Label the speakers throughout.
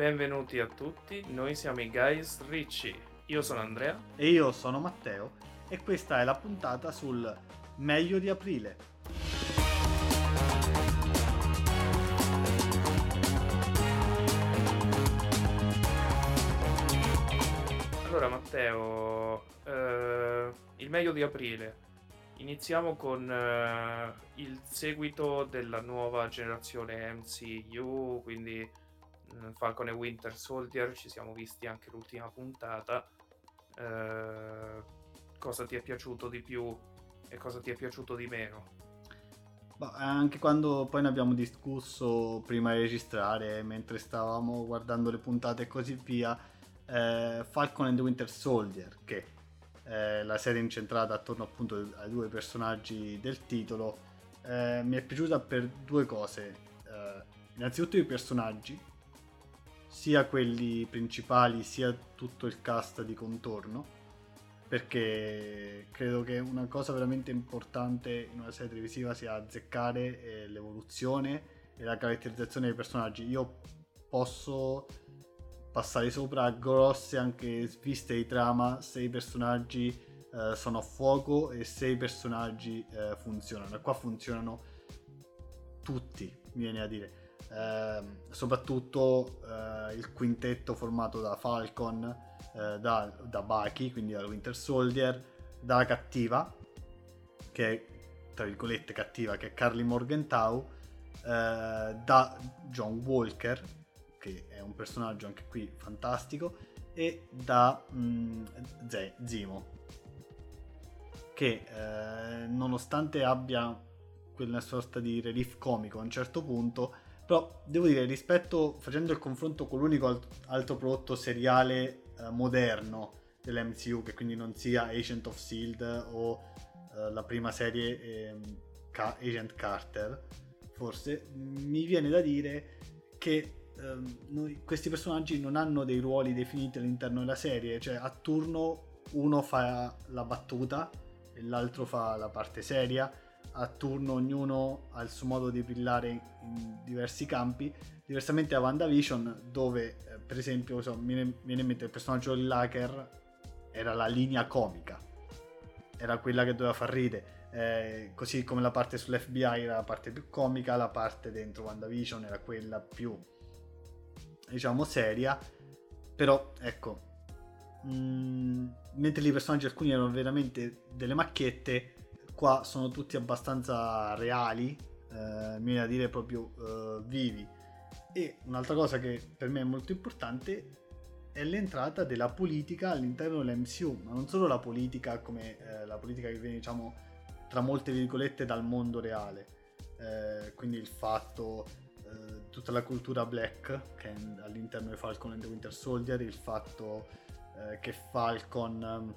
Speaker 1: Benvenuti a tutti, noi siamo i Guys Ricci. Io sono Andrea.
Speaker 2: E io sono Matteo e questa è la puntata sul meglio di aprile.
Speaker 1: Allora Matteo, eh, il meglio di aprile. Iniziamo con eh, il seguito della nuova generazione MCU, quindi Falcon e Winter Soldier, ci siamo visti anche l'ultima puntata. Eh, cosa ti è piaciuto di più e cosa ti è piaciuto di meno?
Speaker 2: Bah, anche quando poi ne abbiamo discusso prima di registrare, mentre stavamo guardando le puntate e così via, eh, Falcon and Winter Soldier, che è la serie incentrata attorno appunto ai due personaggi del titolo, eh, mi è piaciuta per due cose. Eh, innanzitutto i personaggi, sia quelli principali sia tutto il cast di contorno perché credo che una cosa veramente importante in una serie televisiva sia azzeccare eh, l'evoluzione e la caratterizzazione dei personaggi. Io posso passare sopra a grosse anche sviste di trama se i personaggi eh, sono a fuoco e se i personaggi eh, funzionano. E qua funzionano tutti, mi viene a dire. Eh, soprattutto eh, il quintetto formato da Falcon, eh, da, da Bucky, quindi dal Winter Soldier, dalla cattiva, che è tra virgolette cattiva, che è Carly Morgenthau, eh, da John Walker, che è un personaggio anche qui fantastico, e da mm, Z- Zimo, che eh, nonostante abbia quella sorta di relief comico a un certo punto, però devo dire rispetto facendo il confronto con l'unico altro prodotto seriale eh, moderno dell'MCU, che quindi non sia Agent of Shield o eh, la prima serie eh, Agent Carter, forse, mi viene da dire che ehm, noi, questi personaggi non hanno dei ruoli definiti all'interno della serie, cioè a turno uno fa la battuta e l'altro fa la parte seria, a turno ognuno ha il suo modo di brillare in diversi campi, diversamente da WandaVision dove eh, per esempio so, mi viene in mente il personaggio dell'hacker era la linea comica, era quella che doveva far ridere. Eh, così come la parte sull'FBI era la parte più comica, la parte dentro WandaVision era quella più, diciamo, seria. Però, ecco, mh, mm, mentre i personaggi alcuni erano veramente delle macchiette, qua sono tutti abbastanza reali, eh, mi viene a dire proprio eh, vivi. E un'altra cosa che per me è molto importante è l'entrata della politica all'interno dell'MCU, ma non solo la politica come eh, la politica che viene diciamo tra molte virgolette dal mondo reale, eh, quindi il fatto, eh, tutta la cultura black che è all'interno di Falcon and the Winter Soldier, il fatto eh, che Falcon, ehm,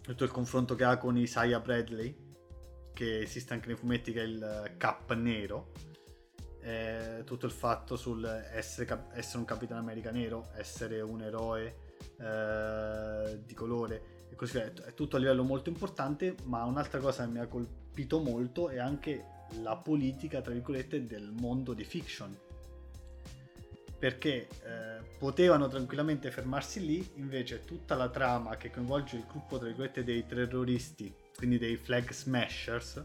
Speaker 2: tutto il confronto che ha con Isaiah Bradley, che esiste anche nei fumetti che è il Cap nero eh, tutto il fatto sul essere, cap- essere, un Capitano America nero, essere un eroe eh, di colore e così via, è tutto a livello molto importante, ma un'altra cosa che mi ha colpito molto è anche la politica, tra virgolette, del mondo di fiction. Perché eh, potevano tranquillamente fermarsi lì, invece tutta la trama che coinvolge il gruppo, tra virgolette, dei terroristi quindi dei flag smashers,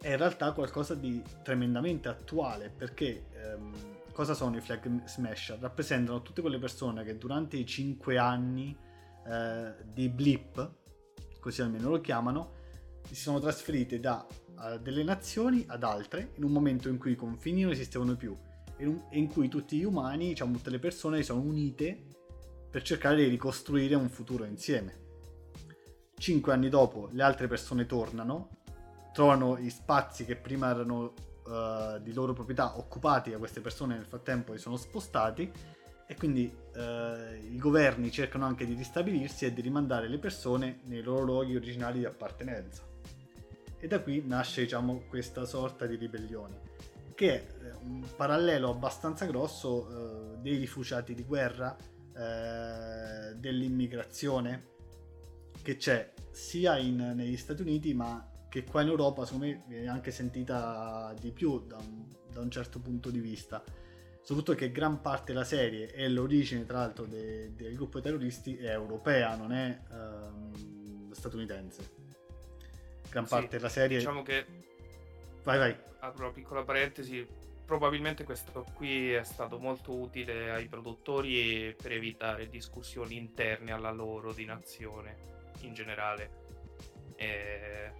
Speaker 2: è in realtà qualcosa di tremendamente attuale perché ehm, cosa sono i flag smasher? Rappresentano tutte quelle persone che durante i 5 anni eh, di blip, così almeno lo chiamano, si sono trasferite da uh, delle nazioni ad altre in un momento in cui i confini non esistevano più e in, cui tutti gli umani, diciamo tutte le persone, si sono unite per cercare di ricostruire un futuro insieme. Cinque anni dopo le altre persone tornano, trovano gli spazi che prima erano uh, di loro proprietà occupati da queste persone nel frattempo si sono spostati e quindi uh, i governi cercano anche di ristabilirsi e di rimandare le persone nei loro luoghi originali di appartenenza. E da qui nasce diciamo, questa sorta di ribellione, che è eh, un parallelo abbastanza grosso uh, dei rifugiati di guerra, dell'immigrazione che c'è sia in, negli Stati Uniti ma che qua in Europa secondo me viene anche sentita di più da un, da un certo punto di vista soprattutto che gran parte della serie e l'origine tra l'altro de- del gruppo di terroristi è europea, non è um, statunitense. Gran sì, parte della serie...
Speaker 1: Diciamo che...
Speaker 2: Vai, vai.
Speaker 1: Apro una piccola parentesi, probabilmente questo qui è stato molto utile ai produttori per evitare discussioni interne alla loro di nazione in generale. E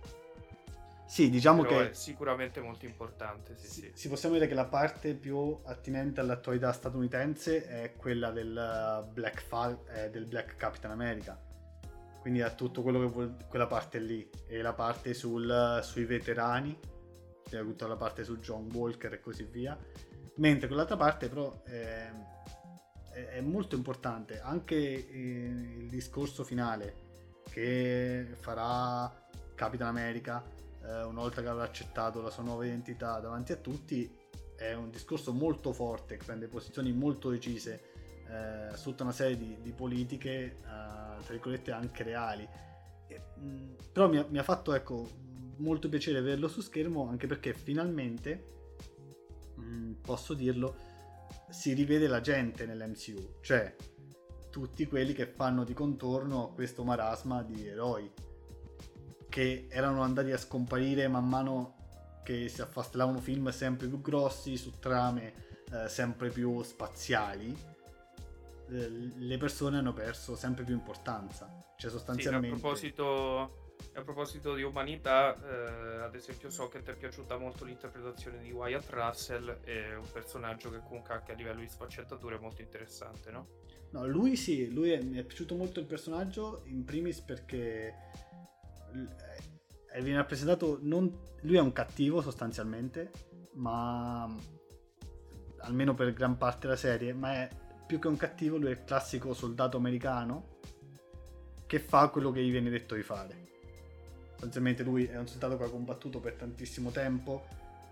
Speaker 2: sì, diciamo
Speaker 1: Però
Speaker 2: che...
Speaker 1: è sicuramente molto importante, sì, sì.
Speaker 2: Si possiamo dire che la parte più attinente all'attualità statunitense è quella del Black, Fal- eh, del Black Capitan America. Quindi ha tutto quello che vuole quella parte lì. E la parte sul, sui veterani, c'è tutta la parte su John Walker e così via. Mentre quell'altra parte però è, è, è molto importante. Anche eh, il discorso finale che farà Capitan America eh, una volta che avrà accettato la sua nuova identità davanti a tutti, è un discorso molto forte, che prende posizioni molto decise eh, su tutta una serie di, di politiche, eh, tra virgolette, anche reali. E, mh, però mi ha, mi ha fatto, ecco, molto piacere vederlo su schermo, anche perché finalmente, mh, posso dirlo, si rivede la gente nell'MCU, cioè tutti quelli che fanno di contorno questo marasma di eroi che erano andati a scomparire man mano che si affastellavano film sempre più grossi su trame eh, sempre più spaziali eh, le persone hanno perso sempre più importanza. Cioè sostanzialmente
Speaker 1: sì, a, proposito, a proposito di umanità eh, ad esempio so che ti è piaciuta molto l'interpretazione di Wyatt Russell è un personaggio che comunque anche a livello di sfaccettatura è molto interessante no?
Speaker 2: No, lui sì, lui è, mi è piaciuto molto il personaggio in primis perché viene rappresentato non, lui è un cattivo sostanzialmente ma almeno per gran parte della serie ma è più che un cattivo lui è il classico soldato americano che fa quello che gli viene detto di fare sostanzialmente lui è un soldato che ha combattuto per tantissimo tempo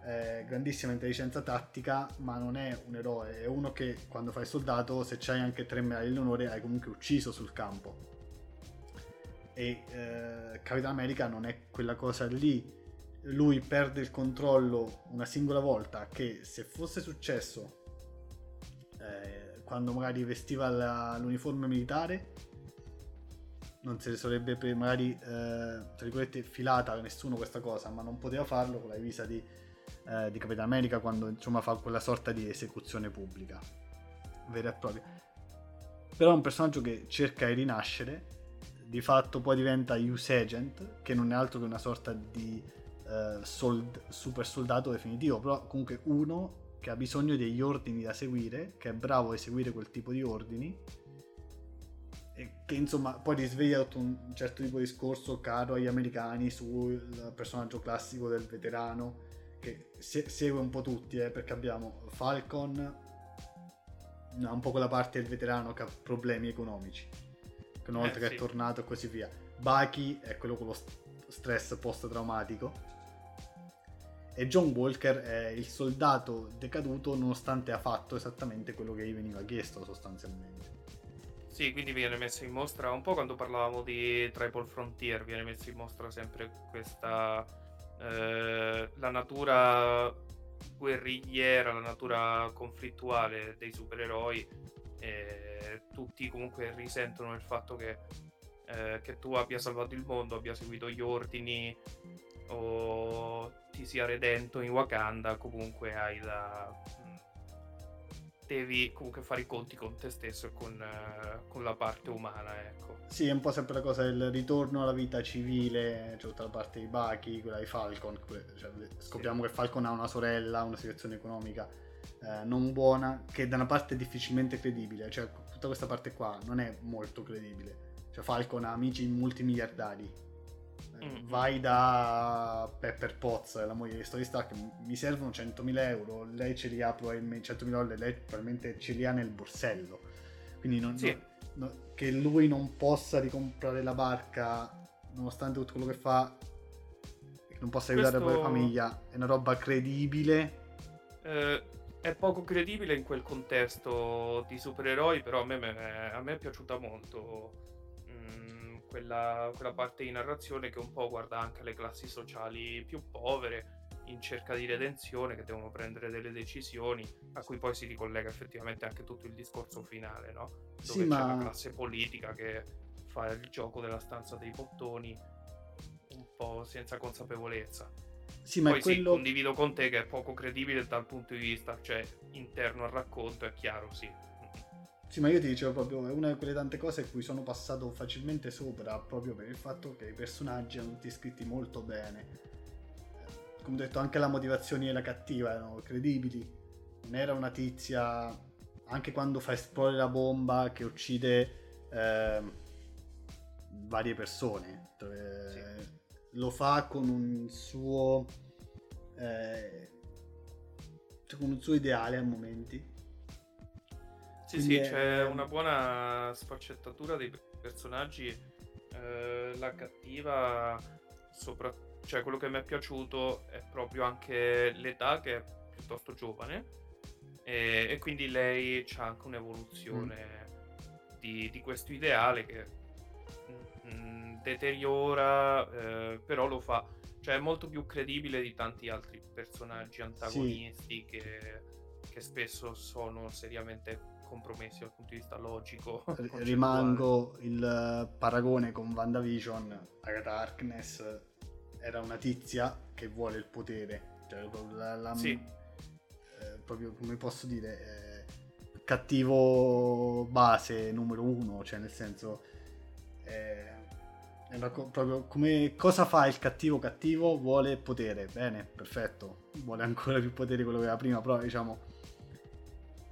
Speaker 2: eh, grandissima intelligenza tattica ma non è un eroe è uno che quando fai soldato se c'hai anche tre medaglie d'onore hai comunque ucciso sul campo. E eh, Capitan America non è quella cosa lì. Lui perde il controllo una singola volta che se fosse successo eh, quando magari vestiva la, l'uniforme militare non se ne sarebbe magari eh, tra virgolette filata a nessuno questa cosa ma non poteva farlo con la divisa di, eh, di Capitan America quando insomma fa quella sorta di esecuzione pubblica vera e propria. Però è un personaggio che cerca di rinascere di fatto poi diventa Use Agent, che non è altro che una sorta di uh, sold- super soldato definitivo, però comunque uno che ha bisogno degli ordini da seguire, che è bravo a eseguire quel tipo di ordini, e che insomma poi risveglia tutto un certo tipo di discorso caro agli americani sul personaggio classico del veterano, che se- segue un po' tutti, eh, perché abbiamo Falcon, un po' quella parte del veterano che ha problemi economici una volta eh, che sì. è tornato e così via. Bucky è quello con lo stress post-traumatico. E John Walker è il soldato decaduto nonostante ha fatto esattamente quello che gli veniva chiesto sostanzialmente.
Speaker 1: Sì, quindi viene messo in mostra un po' quando parlavamo di Triple Frontier, viene messo in mostra sempre questa eh, la natura guerrigliera, la natura conflittuale dei supereroi e tutti comunque risentono del fatto che, eh, che tu abbia salvato il mondo, abbia seguito gli ordini o ti sia redento in Wakanda, comunque hai da... Devi comunque fare i conti con te stesso e con, uh, con, la parte umana, ecco.
Speaker 2: Sì, è un po' sempre la cosa del ritorno alla vita civile, cioè tutta la parte di Bucky, quella di Falcon, cioè, scopriamo sì. che Falcon ha una sorella, una situazione economica eh, non buona, che da una parte è difficilmente credibile, cioè tutta questa parte qua non è molto credibile. Cioè Falcon ha amici multimiliardari. Mm. Vai da Pepper Potts, la moglie di Story Stark, mi servono 100.000 euro, lei ce li ha probabilmente, 100.000 euro, lei probabilmente ce li ha nel borsello. Quindi non, sì. no, no, che lui non possa ricomprare la barca, nonostante tutto quello che fa, che non possa aiutare Questo... la propria famiglia, è una roba credibile.
Speaker 1: Eh, è poco credibile in quel contesto di supereroi, però a me, a me è piaciuta molto quella, quella, parte di narrazione che un po' guarda anche le classi sociali più povere in cerca di redenzione, che devono prendere delle decisioni, a cui poi si ricollega effettivamente anche tutto il discorso finale, no? Dove
Speaker 2: Sì,
Speaker 1: c'è
Speaker 2: ma-
Speaker 1: la classe politica che fa il gioco della stanza dei bottoni un po' senza consapevolezza.
Speaker 2: Sì, ma
Speaker 1: Poi
Speaker 2: quello...
Speaker 1: sì, condivido con te che è poco credibile dal punto di vista, cioè interno al racconto, è chiaro, sì.
Speaker 2: Sì, ma io ti dicevo proprio, è una di quelle tante cose a cui sono passato facilmente sopra, proprio per il fatto che i personaggi erano tutti scritti molto bene. Eh, Come ho detto, anche la motivazione della cattiva erano credibili. Non era una tizia, anche quando fa esplodere la bomba che uccide ehm, varie persone. Eh, Lo fa con un suo... eh, con un suo ideale a momenti.
Speaker 1: Sì,
Speaker 2: Quindi
Speaker 1: sì,
Speaker 2: è-
Speaker 1: c'è una buona sfaccettatura dei personaggi. eh, la cattiva, sopra... cioè quello che mi è piaciuto è proprio anche l'età che è piuttosto giovane e, e quindi lei ha anche un'evoluzione di, di questo ideale che mm, deteriora, eh, però lo fa, cioè è molto più credibile di tanti altri personaggi antagonisti che, che spesso sono seriamente compromessi dal punto di vista logico.
Speaker 2: Rimango il eh, paragone con WandaVision. Agatha Harkness era una tizia che vuole il potere. Cioè proprio la, la-
Speaker 1: Sì.
Speaker 2: eh, proprio come posso dire eh, cattivo base numero uno. Cioè nel senso eh, è una co- proprio come cosa fa il cattivo cattivo vuole potere. Bene perfetto. Vuole ancora più potere quello che aveva prima però diciamo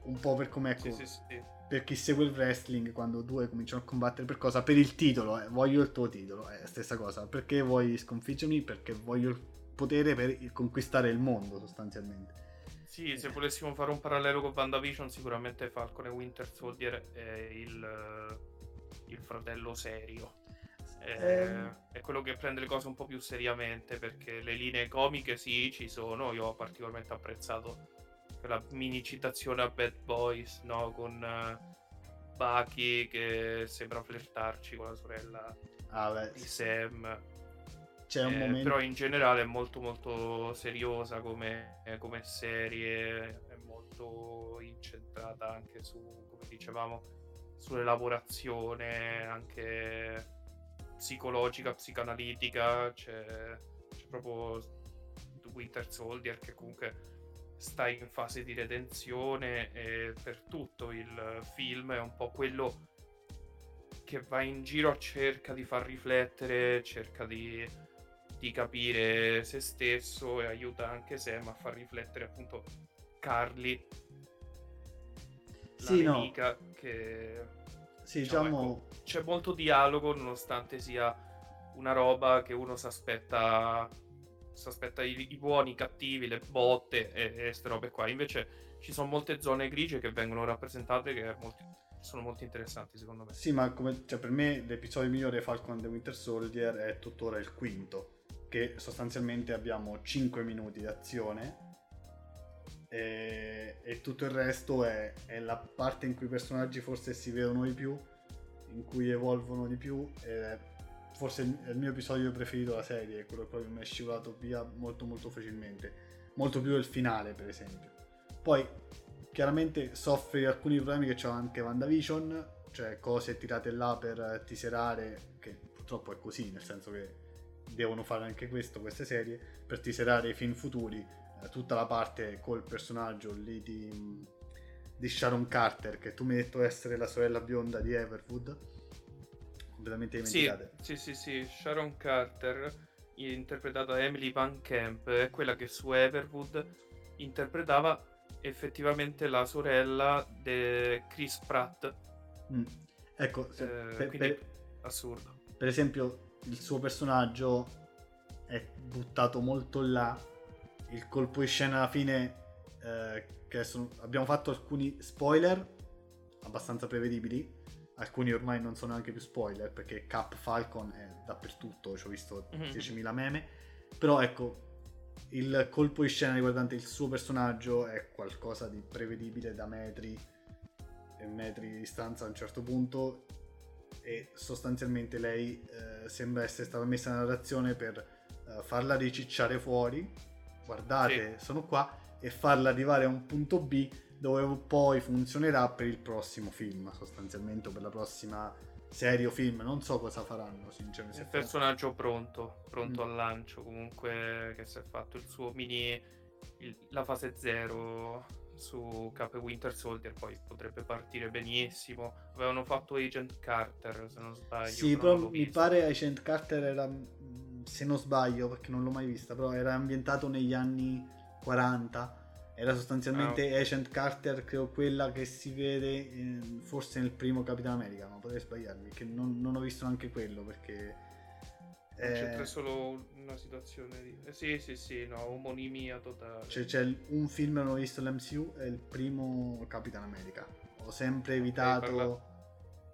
Speaker 2: un po' per come ecco
Speaker 1: Sì, sì, sì.
Speaker 2: per chi segue il wrestling, quando due cominciano a combattere per cosa? Per il titolo, eh, voglio il tuo titolo, è la stessa cosa. Perché vuoi sconfiggermi? Perché voglio il potere per conquistare il mondo, sostanzialmente.
Speaker 1: Sì, se volessimo fare un parallelo con WandaVision, sicuramente Falcon e Winter Soldier è il, il fratello serio. È,
Speaker 2: Ehm.
Speaker 1: è quello che prende le cose un po' più seriamente perché le linee comiche sì, ci sono. Io ho particolarmente apprezzato quella mini citazione a Bad Boys, no? Con eh, Bucky che sembra flirtarci con la sorella
Speaker 2: Ah, beh,
Speaker 1: di Sam.
Speaker 2: c'è un
Speaker 1: Eh,
Speaker 2: momento.
Speaker 1: Però in generale è molto molto seriosa come, eh, come serie, è molto incentrata anche su, come dicevamo, sull'elaborazione anche psicologica, psicanalitica, c'è, c'è proprio Winter Soldier che comunque sta in fase di redenzione e per tutto il film è un po' quello che va in giro cerca di far riflettere, cerca di, di capire se stesso e aiuta anche Sam a far riflettere appunto Carly, la
Speaker 2: Sì, no.
Speaker 1: nemica, che
Speaker 2: Sì,
Speaker 1: diciamo,
Speaker 2: diciamo.
Speaker 1: ecco, c'è molto dialogo nonostante sia una roba che uno si aspetta si aspetta i, i buoni, i cattivi, le botte e queste robe qua. Invece ci sono molte zone grigie che vengono rappresentate che molti- sono molto interessanti secondo me.
Speaker 2: Sì, ma come, cioè, per me l'episodio migliore di Falcon and the Winter Soldier è tuttora il quinto, che sostanzialmente abbiamo 5 minuti di azione e, e tutto il resto è, è la parte in cui i personaggi forse si vedono di più, in cui evolvono di più. ed forse il, mio episodio preferito della serie, è quello che mi è scivolato via molto molto facilmente, molto più del finale per esempio. Poi chiaramente soffre alcuni problemi che c'ha anche WandaVision, cioè cose tirate là per teaserare, che purtroppo è così, nel senso che devono fare anche questo, queste serie, per teaserare i film futuri, eh, tutta la parte col personaggio lì di, di Sharon Carter, che tu mi hai detto essere la sorella bionda di Everwood, completamente
Speaker 1: Sì,
Speaker 2: dimenticate.
Speaker 1: sì, sì, sì, Sharon Carter, interpretata da Emily Van Camp, è quella che su Everwood interpretava effettivamente la sorella di Chris Pratt.
Speaker 2: Mm. Ecco, se-
Speaker 1: Eh,
Speaker 2: per-
Speaker 1: quindi
Speaker 2: per-
Speaker 1: assurdo.
Speaker 2: per esempio il suo personaggio è buttato molto là il colpo di scena alla fine eh, che sono- abbiamo fatto alcuni spoiler abbastanza prevedibili alcuni ormai non sono neanche più spoiler perché Cap Falcon è dappertutto ci ho visto
Speaker 1: Mhm.
Speaker 2: 10.000 meme però ecco il colpo di scena riguardante il suo personaggio è qualcosa di prevedibile da metri e metri di distanza a un certo punto e sostanzialmente lei eh, sembra essere stata messa in narrazione per eh, farla ricicciare fuori guardate, sì. sono qua, e farla arrivare a un punto B dove poi funzionerà per il prossimo film, sostanzialmente, o per la prossima serie o film, non so cosa faranno, sinceramente.
Speaker 1: Il personaggio pronto, pronto mm. al lancio, comunque che si è fatto il suo mini, il, la fase 0 su Cap Winter Soldier, poi potrebbe partire benissimo. Avevano fatto Agent Carter, se non sbaglio.
Speaker 2: Sì, però, però mi pare Agent Carter era, se non sbaglio, perché non l'ho mai vista, però era ambientato negli anni 40 era sostanzialmente oh. Agent Carter, credo quella che si vede in, forse nel primo Capitan America, ma potrei sbagliarmi, che non, non ho visto anche quello perché...
Speaker 1: Eh... C'è solo una situazione di... Eh, sì, sì, sì, no, omonimia totale.
Speaker 2: C'è, c'è un film che non ho visto l'MCU, è il primo Capitan America. Ho sempre evitato okay, parla...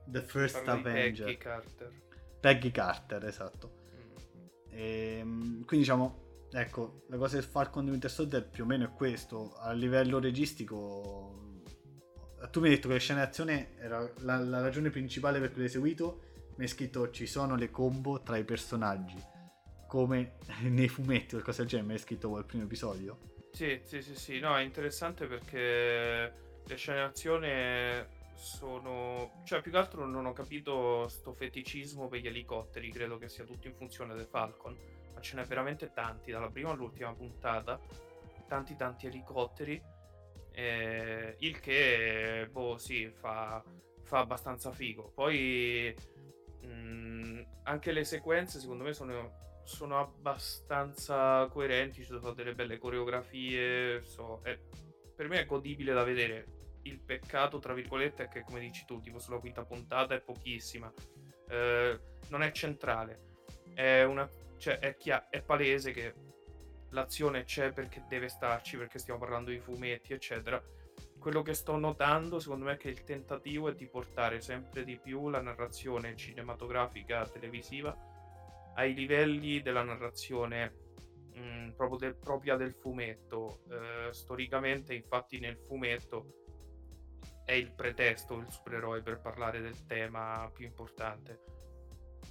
Speaker 2: The First Avenger.
Speaker 1: Peggy Carter.
Speaker 2: Peggy Carter, esatto. Mm. E, ehm, quindi diciamo ecco, la cosa del Falcon di Winter Soldier più o meno è questo. A livello registico, tu mi hai detto che la scena d'azione era la, la ragione principale per cui l'hai seguito. Mi hai scritto ci sono le combo tra i personaggi, come nei fumetti o qualcosa del genere. Mi hai scritto quel primo episodio.
Speaker 1: Sì, sì, sì, sì. No, è interessante perché le scene d'azione sono... Cioè, più che altro non ho capito sto feticismo per gli elicotteri. Credo che sia tutto in funzione del Falcon ce n'è veramente tanti, dalla prima all'ultima puntata, tanti tanti elicotteri, eh, il che, boh, sì, fa, fa abbastanza figo. Poi mh, mm, anche le sequenze, secondo me, sono, sono abbastanza coerenti, ci sono delle belle coreografie, so, è, per me è godibile da vedere. Il peccato, tra virgolette, è che, come dici tu, tipo sulla quinta puntata è pochissima. Eh, non è centrale. È una cioè è, chia- è palese che l'azione c'è perché deve starci, perché stiamo parlando di fumetti, eccetera. Quello che sto notando, secondo me, è che il tentativo è di portare sempre di più la narrazione cinematografica televisiva ai livelli della narrazione mh, mm, proprio del, propria del fumetto. Eh, storicamente, infatti, nel fumetto è il pretesto il supereroe per parlare del tema più importante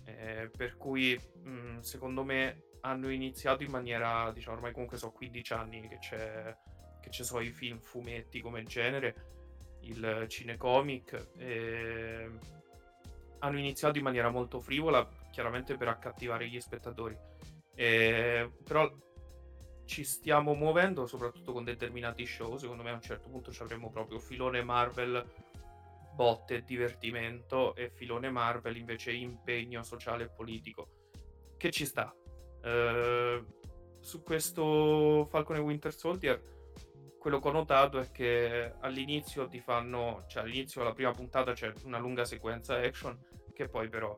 Speaker 1: eh, per cui mh, mm, secondo me hanno iniziato in maniera, diciamo ormai comunque sono 15 anni che c'è che ci sono i film fumetti come genere, il cinecomic, eh, hanno iniziato in maniera molto frivola, chiaramente per accattivare gli spettatori. Eh, però ci stiamo muovendo soprattutto con determinati show. Secondo me a un certo punto ci avremo proprio filone Marvel botte divertimento e filone Marvel invece impegno sociale e politico. Che ci sta. Uh, su questo Falcon e Winter Soldier quello che ho notato è che all'inizio ti fanno cioè all'inizio della prima puntata c'è una lunga sequenza action che poi però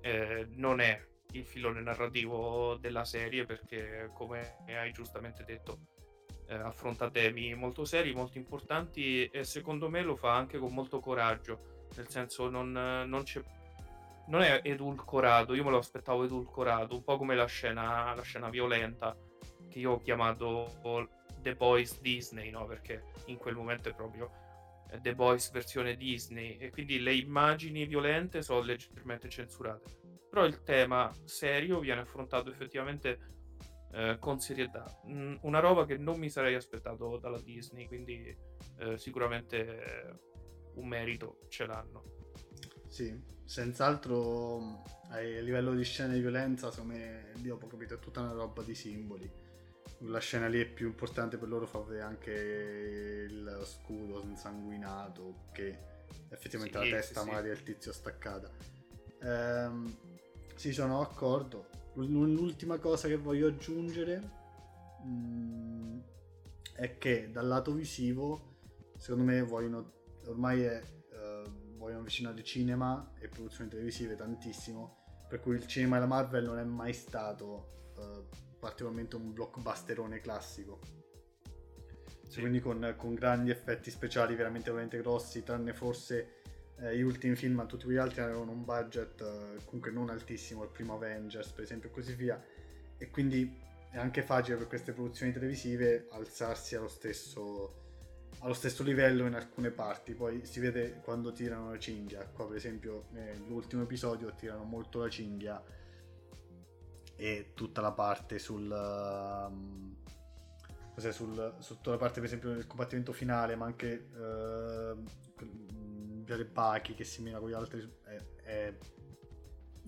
Speaker 1: eh, non è il filone narrativo della serie perché come hai giustamente detto eh, affronta temi molto seri, molto importanti e secondo me lo fa anche con molto coraggio, nel senso non, non, non è edulcorato, io me lo aspettavo edulcorato, un po' come la scena, la scena violenta che io ho chiamato The Boys Disney, no? perché in quel momento è proprio The Boys versione Disney e quindi le immagini violente sono leggermente censurate. Però il tema serio viene affrontato effettivamente eh, con serietà. Mm, una roba che non mi sarei aspettato dalla Disney, quindi eh, sicuramente un merito ce l'hanno.
Speaker 2: Sì, senz'altro a livello di scene di violenza, secondo me, io ho capito, è tutta una roba di simboli. La scena lì è più importante per loro fa vedere anche il scudo insanguinato che effettivamente sì, la testa sì, magari sì. del tizio staccata. Ehm, sì, sono d'accordo L'ultima cosa che voglio aggiungere mh, mm, è che dal lato visivo, secondo me, vogliono ormai è, uh, vogliono avvicinare cinema e produzioni televisive tantissimo. Per cui il cinema e la Marvel non è mai stato uh, particolarmente un blockbusterone classico. Sì. Quindi con, con, grandi effetti speciali veramente, veramente grossi, tranne forse eh, gli ultimi film, ma tutti gli altri avevano un budget eh, comunque non altissimo, il primo Avengers per esempio e così via, e quindi è anche facile per queste produzioni televisive alzarsi allo stesso, allo stesso livello in alcune parti, poi si vede quando tirano la cinghia, qua per esempio nell'ultimo episodio tirano molto la cinghia e tutta la parte sul... Um, cos'è, sul, sotto la parte per esempio del combattimento finale, ma anche uh, Viale Bachi che si mena con gli altri, è, è,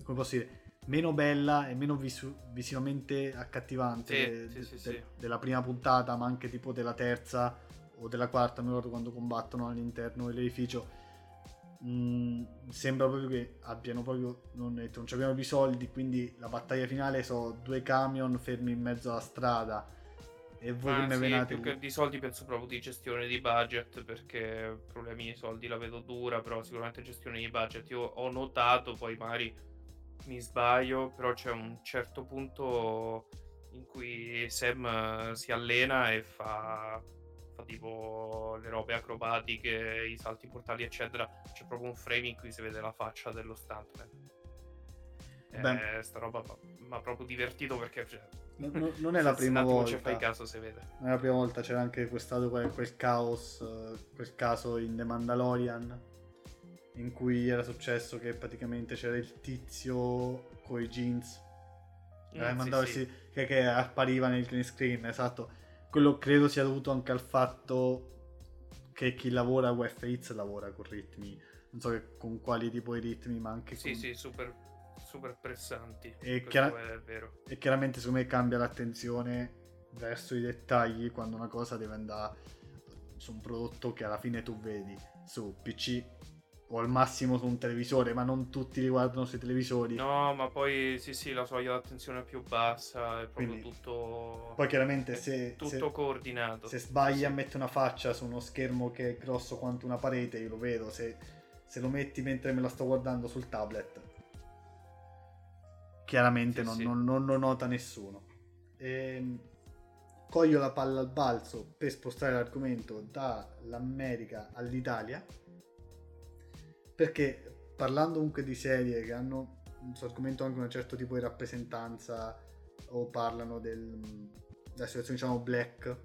Speaker 2: come posso dire, meno bella e meno visu- visivamente accattivante
Speaker 1: sì,
Speaker 2: de-
Speaker 1: sì,
Speaker 2: de-
Speaker 1: sì,
Speaker 2: della prima puntata, ma anche tipo della terza o della quarta, mi ricordo quando combattono all'interno dell'edificio. Mm, sembra proprio che abbiano proprio non, detto, non abbiamo più soldi quindi la battaglia finale sono due camion fermi in mezzo alla strada e voi
Speaker 1: Ma
Speaker 2: che ne
Speaker 1: sì,
Speaker 2: venate
Speaker 1: più che di soldi penso proprio di gestione di budget perché problemi di soldi la vedo dura però sicuramente gestione di budget io ho notato poi magari mi sbaglio però c'è un certo punto in cui Sam eh, si allena e fa fa tipo le robe acrobatiche, i salti portali, eccetera. C'è proprio un frame in cui si vede la faccia dello stuntman. Eh, sta roba mi ha proprio divertito perché cioè,
Speaker 2: no, no, non è la prima volta.
Speaker 1: Se fai caso si vede.
Speaker 2: Non è la prima volta, c'era anche stato quel, quel caos, quel caso in The Mandalorian in cui era successo che praticamente c'era il tizio con i jeans mm, sì, sì. Che, che appariva nel green screen, esatto quello credo sia dovuto anche al fatto che chi lavora a WFX lavora con ritmi, non so con quali tipo di ritmi, ma anche
Speaker 1: sì,
Speaker 2: con...
Speaker 1: sì, super, super pressanti.
Speaker 2: E, chiar- e chiaramente secondo me cambia l'attenzione verso i dettagli quando una cosa deve andare su un prodotto che alla fine tu vedi su PC o al massimo su un televisore, ma non tutti li guardano sui televisori.
Speaker 1: No, ma poi sì, sì, la soglia d'attenzione è più bassa, è proprio
Speaker 2: Quindi,
Speaker 1: tutto.
Speaker 2: Poi chiaramente se.
Speaker 1: Tutto
Speaker 2: se,
Speaker 1: coordinato.
Speaker 2: Se sbagli sì. a mettere una faccia su uno schermo che è grosso quanto una parete, io lo vedo. Se, se lo metti mentre me la sto guardando sul tablet, chiaramente sì, non, sì. Non, non, lo nota nessuno. E, ehm, coglio la palla al balzo per spostare l'argomento dall'America all'Italia perché parlando comunque di serie che hanno un argomento anche un certo tipo di rappresentanza o parlano del, della situazione diciamo black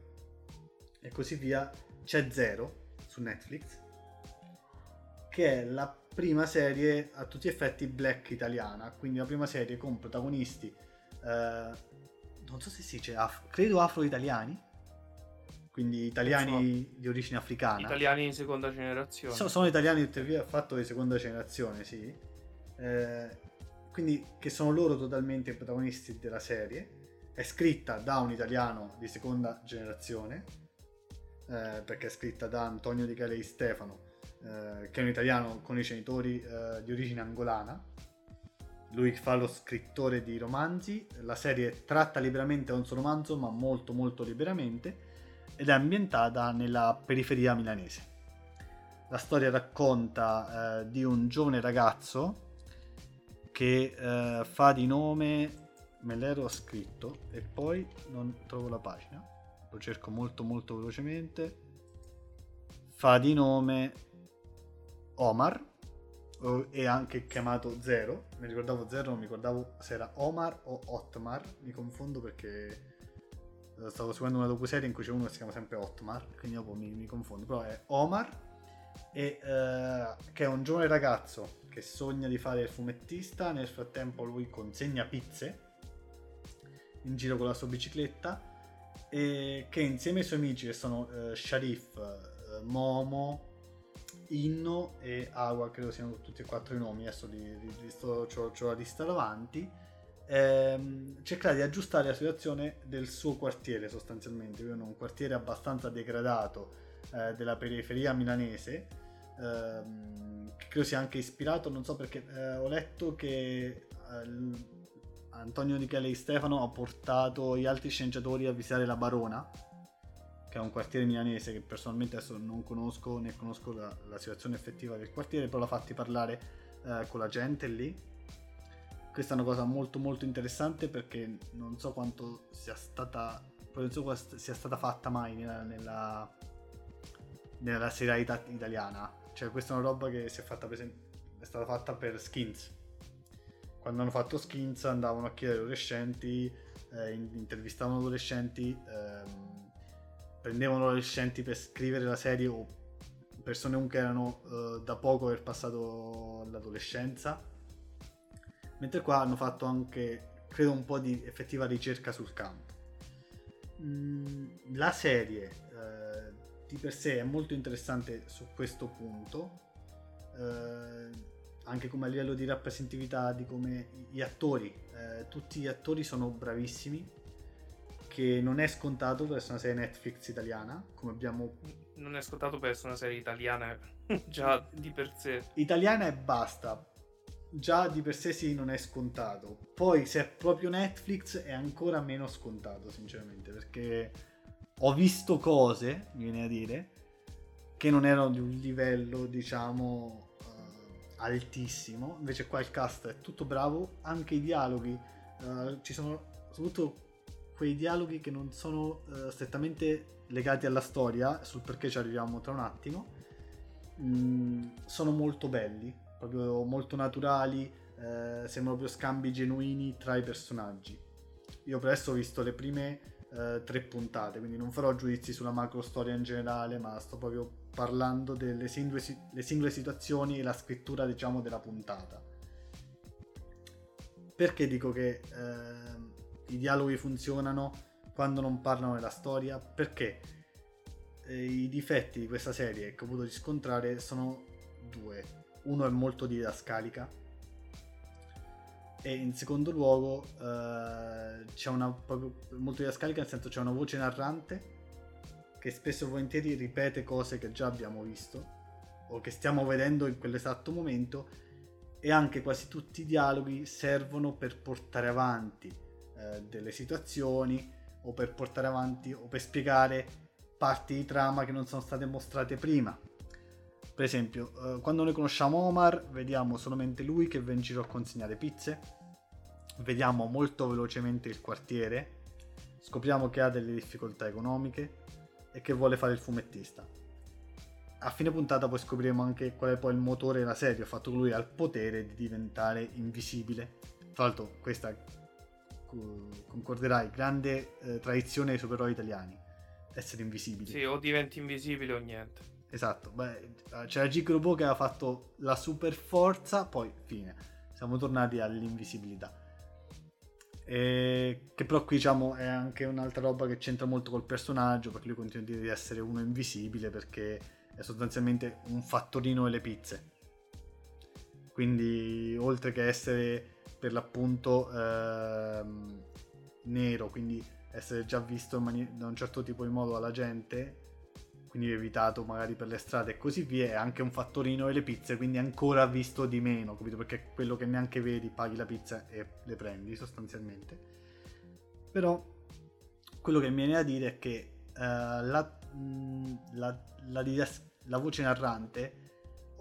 Speaker 2: e così via, c'è Zero su Netflix che è la prima serie a tutti gli effetti black italiana, quindi la prima serie con protagonisti eh, non so se si dice, af- credo afro-italiani quindi italiani so. di origine africana.
Speaker 1: Italiani di seconda generazione.
Speaker 2: So, sono italiani tuttavia fatto di seconda generazione, sì. Eh, quindi che sono loro totalmente i protagonisti della serie. È scritta da un italiano di seconda generazione, eh, perché è scritta da Antonio Di Calei Stefano, eh, che è un italiano con i genitori eh, di origine angolana. Lui fa lo scrittore di romanzi, la serie tratta liberamente un suo romanzo, ma molto molto liberamente ed è ambientata nella periferia milanese. La storia racconta eh, di un giovane ragazzo che eh, fa di nome, me l'ero scritto e poi non trovo la pagina, lo cerco molto molto velocemente, fa di nome Omar e anche chiamato Zero, mi ricordavo Zero, non mi ricordavo se era Omar o Otmar, mi confondo perché stavo seguendo una docu-serie in cui c'è uno che si chiama sempre Otmar, quindi dopo mi, mi confondo, però è Omar, e, eh, che è un giovane ragazzo che sogna di fare il fumettista, nel frattempo lui consegna pizze in giro con la sua bicicletta e che insieme ai suoi amici che sono eh, Sharif, eh, Momo, Inno e Agua, credo siano tutti e quattro i nomi, adesso li, li, li sto, ho, ho la lista davanti, ehm, cercare di aggiustare la situazione del suo quartiere sostanzialmente, vivono un quartiere abbastanza degradato eh, della periferia milanese, ehm, credo sia anche ispirato, non so perché eh, ho letto che eh, Antonio Di Chele Stefano ha portato gli altri sceneggiatori a visitare la Barona, che è un quartiere milanese che personalmente adesso non conosco né conosco la, la situazione effettiva del quartiere, però l'ha fatti parlare eh, con la gente lì. Questa è una cosa molto molto interessante perché non so quanto sia stata non so sia stata fatta mai nella, nella, nella serialità italiana. Cioè questa è una roba che si è fatta per è stata fatta per skins. Quando hanno fatto skins andavano a chiedere adolescenti eh, intervistavano adolescenti ehm, prendevano adolescenti per scrivere la serie o persone comunque erano eh, da poco aver passato l'adolescenza mentre qua hanno fatto anche, credo, un po' di effettiva ricerca sul campo. mh, la serie eh, di per sé è molto interessante su questo punto, eh, anche come a livello di rappresentatività di come gli attori, eh, tutti gli attori sono bravissimi, che non è scontato per essere una serie Netflix italiana, come abbiamo...
Speaker 1: Non è scontato per essere una serie italiana già di per sé.
Speaker 2: Italiana e basta, già di per sé sì non è scontato. Poi se è proprio Netflix è ancora meno scontato, sinceramente, perché ho visto cose, mi viene a dire, che non erano di un livello, diciamo, uh, altissimo. Invece qua il cast è tutto bravo, anche i dialoghi, uh, ci sono soprattutto quei dialoghi che non sono uh, strettamente legati alla storia, sul perché ci arriviamo tra un attimo, mm, sono molto belli proprio molto naturali, eh, sembrano proprio scambi genuini tra i personaggi. Io per adesso ho visto le prime eh, tre puntate, quindi non farò giudizi sulla macro storia in generale, ma sto proprio parlando delle singole, singole situazioni e la scrittura, diciamo, della puntata. Perché dico che eh, i dialoghi funzionano quando non parlano della storia? Perché eh, i difetti di questa serie che ho avuto riscontrare sono due uno è molto didascalica e in secondo luogo eh, c'è una proprio molto didascalica nel senso c'è una voce narrante che spesso e volentieri ripete cose che già abbiamo visto o che stiamo vedendo in quell'esatto momento e anche quasi tutti i dialoghi servono per portare avanti eh, delle situazioni o per portare avanti o per spiegare parti di trama che non sono state mostrate prima per esempio, eh, quando noi conosciamo Omar, vediamo solamente lui che va in giro a consegnare pizze, vediamo molto velocemente il quartiere, scopriamo che ha delle difficoltà economiche e che vuole fare il fumettista. A fine puntata poi scopriremo anche qual è poi il motore della serie, il fatto che lui ha il potere di diventare invisibile. Tra l'altro questa concorderai, grande eh, tradizione dei supereroi italiani, essere invisibili.
Speaker 1: Sì, o diventi invisibile o niente.
Speaker 2: Esatto, beh, c'era G Robot che aveva fatto la super forza, poi fine. Siamo tornati all'invisibilità. E che però qui diciamo è anche un'altra roba che c'entra molto col personaggio, perché lui continua a dire di essere uno invisibile perché è sostanzialmente un fattorino delle pizze. Quindi oltre che essere per l'appunto ehm, nero, quindi essere già visto mani- da un certo tipo di modo alla gente, quindi evitato magari per le strade e così via, è anche un fattorino e le pizze, quindi ancora visto di meno, capito? Perché quello che neanche vedi, paghi la pizza e le prendi sostanzialmente. Però quello che mi viene a dire è che uh, la, mh, la, la, la, voce narrante,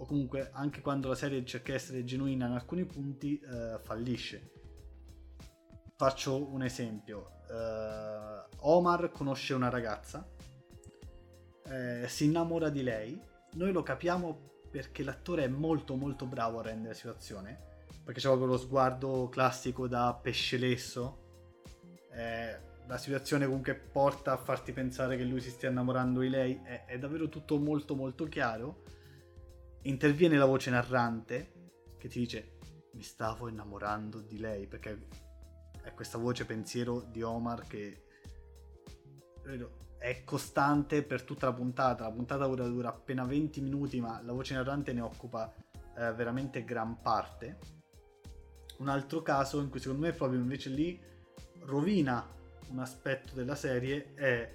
Speaker 2: o comunque anche quando la serie cerca di essere genuina in alcuni punti, uh, fallisce. Faccio un esempio. Uh, Omar conosce una ragazza eh, si innamora di lei. Noi lo capiamo perché l'attore è molto molto bravo a rendere la situazione. Perché c'è proprio lo sguardo classico da pesce lesso. Eh, la situazione comunque porta a farti pensare che lui si stia innamorando di lei. È, è davvero tutto molto molto chiaro. Interviene la voce narrante che ti dice mi stavo innamorando di lei perché è questa voce pensiero di Omar che è costante per tutta la puntata. La puntata dura, dura appena 20 minuti, ma la voce narrante ne occupa eh, veramente gran parte. Un altro caso in cui secondo me proprio invece lì rovina un aspetto della serie è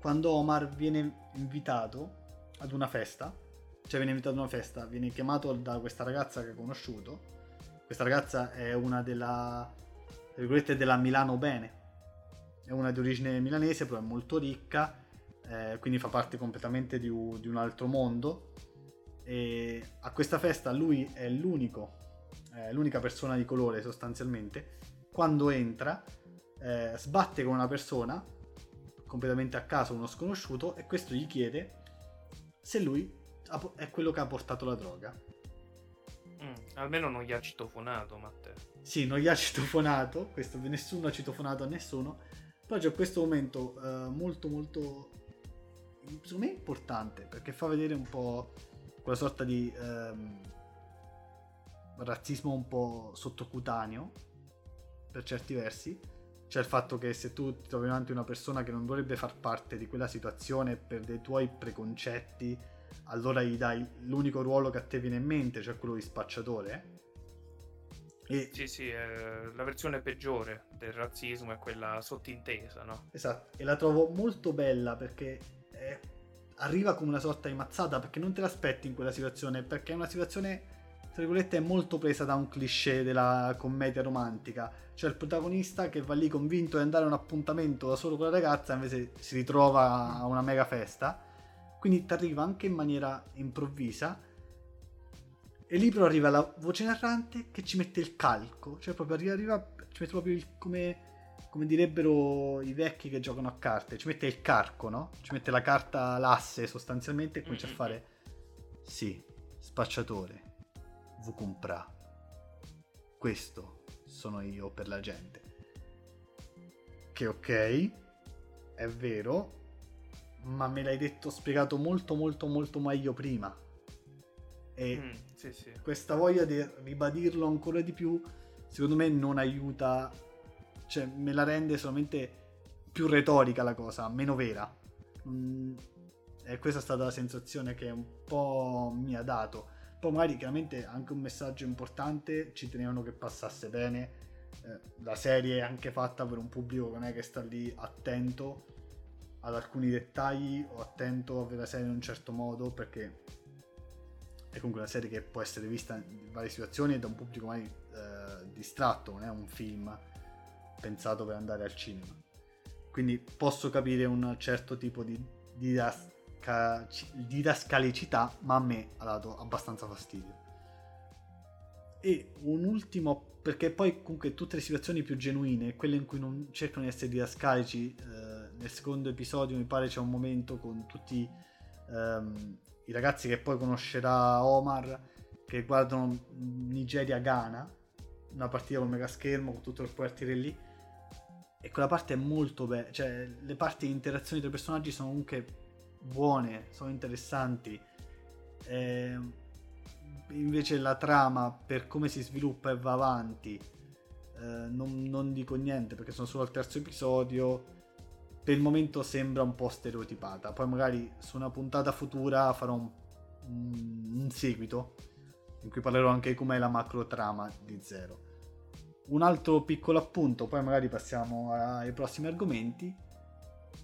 Speaker 2: quando Omar viene invitato ad una festa, cioè viene invitato ad una festa, viene chiamato da questa ragazza che ha conosciuto. Questa ragazza è una della, della Milano Bene, è una di origine milanese, però è molto ricca, eh, quindi fa parte completamente di, di un altro mondo. E a questa festa lui è l'unico, eh, l'unica persona di colore sostanzialmente. Quando entra, eh, sbatte con una persona, completamente a caso, uno sconosciuto, e questo gli chiede se lui è quello che ha portato la droga.
Speaker 1: Mm, almeno non gli ha citofonato, Matteo.
Speaker 2: Sì, non gli ha citofonato, questo nessuno ha citofonato a nessuno, poi c'è questo momento uh, molto molto secondo me importante perché fa vedere un po' quella sorta di um, razzismo un po' sottocutaneo per certi versi C'è il fatto che se tu ti trovi davanti una persona che non dovrebbe far parte di quella situazione per dei tuoi preconcetti, allora gli dai l'unico ruolo che a te viene in mente, cioè quello di spacciatore.
Speaker 1: E... Sì, sì, eh, la versione peggiore del razzismo è quella sottintesa, no?
Speaker 2: Esatto, e la trovo molto bella perché è... arriva come una sorta di mazzata perché non te l'aspetti in quella situazione, perché è una situazione tra virgolette, è molto presa da un cliché della commedia romantica. Cioè il protagonista che va lì convinto di andare a un appuntamento da solo con la ragazza, invece si ritrova a una mega festa. Quindi ti arriva anche in maniera improvvisa. E lì però arriva la voce narrante che ci mette il calco. Cioè proprio arriva, arriva ci mette proprio il, come, come direbbero i vecchi che giocano a carte. Ci mette il carco, no? Ci mette la carta l'asse sostanzialmente e comincia a fare... Sì, spacciatore vu comprà. Questo sono io per la gente. Che ok, è vero, ma me l'hai detto spiegato molto molto molto meglio prima. E mm, sì, sì. questa voglia di ribadirlo ancora di più, secondo me non aiuta, cioè me la rende solamente più retorica la cosa, meno vera. Mm, e questa è stata la sensazione che un po' mi ha dato poi magari chiaramente anche un messaggio importante, ci tenevano che passasse bene. Eh, la serie è anche fatta per un pubblico che non è che sta lì attento ad alcuni dettagli o attento a vedere la serie in un certo modo perché è comunque una serie che può essere vista in varie situazioni e da un pubblico mai eh, distratto, non è un film pensato per andare al cinema. Quindi posso capire un certo tipo di, di didasca- didascalicità, ma a me ha dato abbastanza fastidio. E un ultimo, perché poi comunque tutte le situazioni più genuine, quelle in cui non cercano di essere didascalici, eh, nel secondo episodio mi pare c'è un momento con tutti ehm, i ragazzi che poi conoscerà Omar, che guardano Nigeria-Ghana, una partita con mega schermo, con tutto il quartiere lì, e quella parte è molto bella, cioè le parti di interazioni tra i personaggi sono comunque buone, sono interessanti. Eh, invece la trama, per come si sviluppa e va avanti, eh, non, non, dico niente perché sono solo al terzo episodio. Per il momento sembra un po' stereotipata. Poi magari su una puntata futura farò un, un, seguito in cui parlerò anche di com'è la macro trama di Zero. Un altro piccolo appunto, poi magari passiamo ai prossimi argomenti.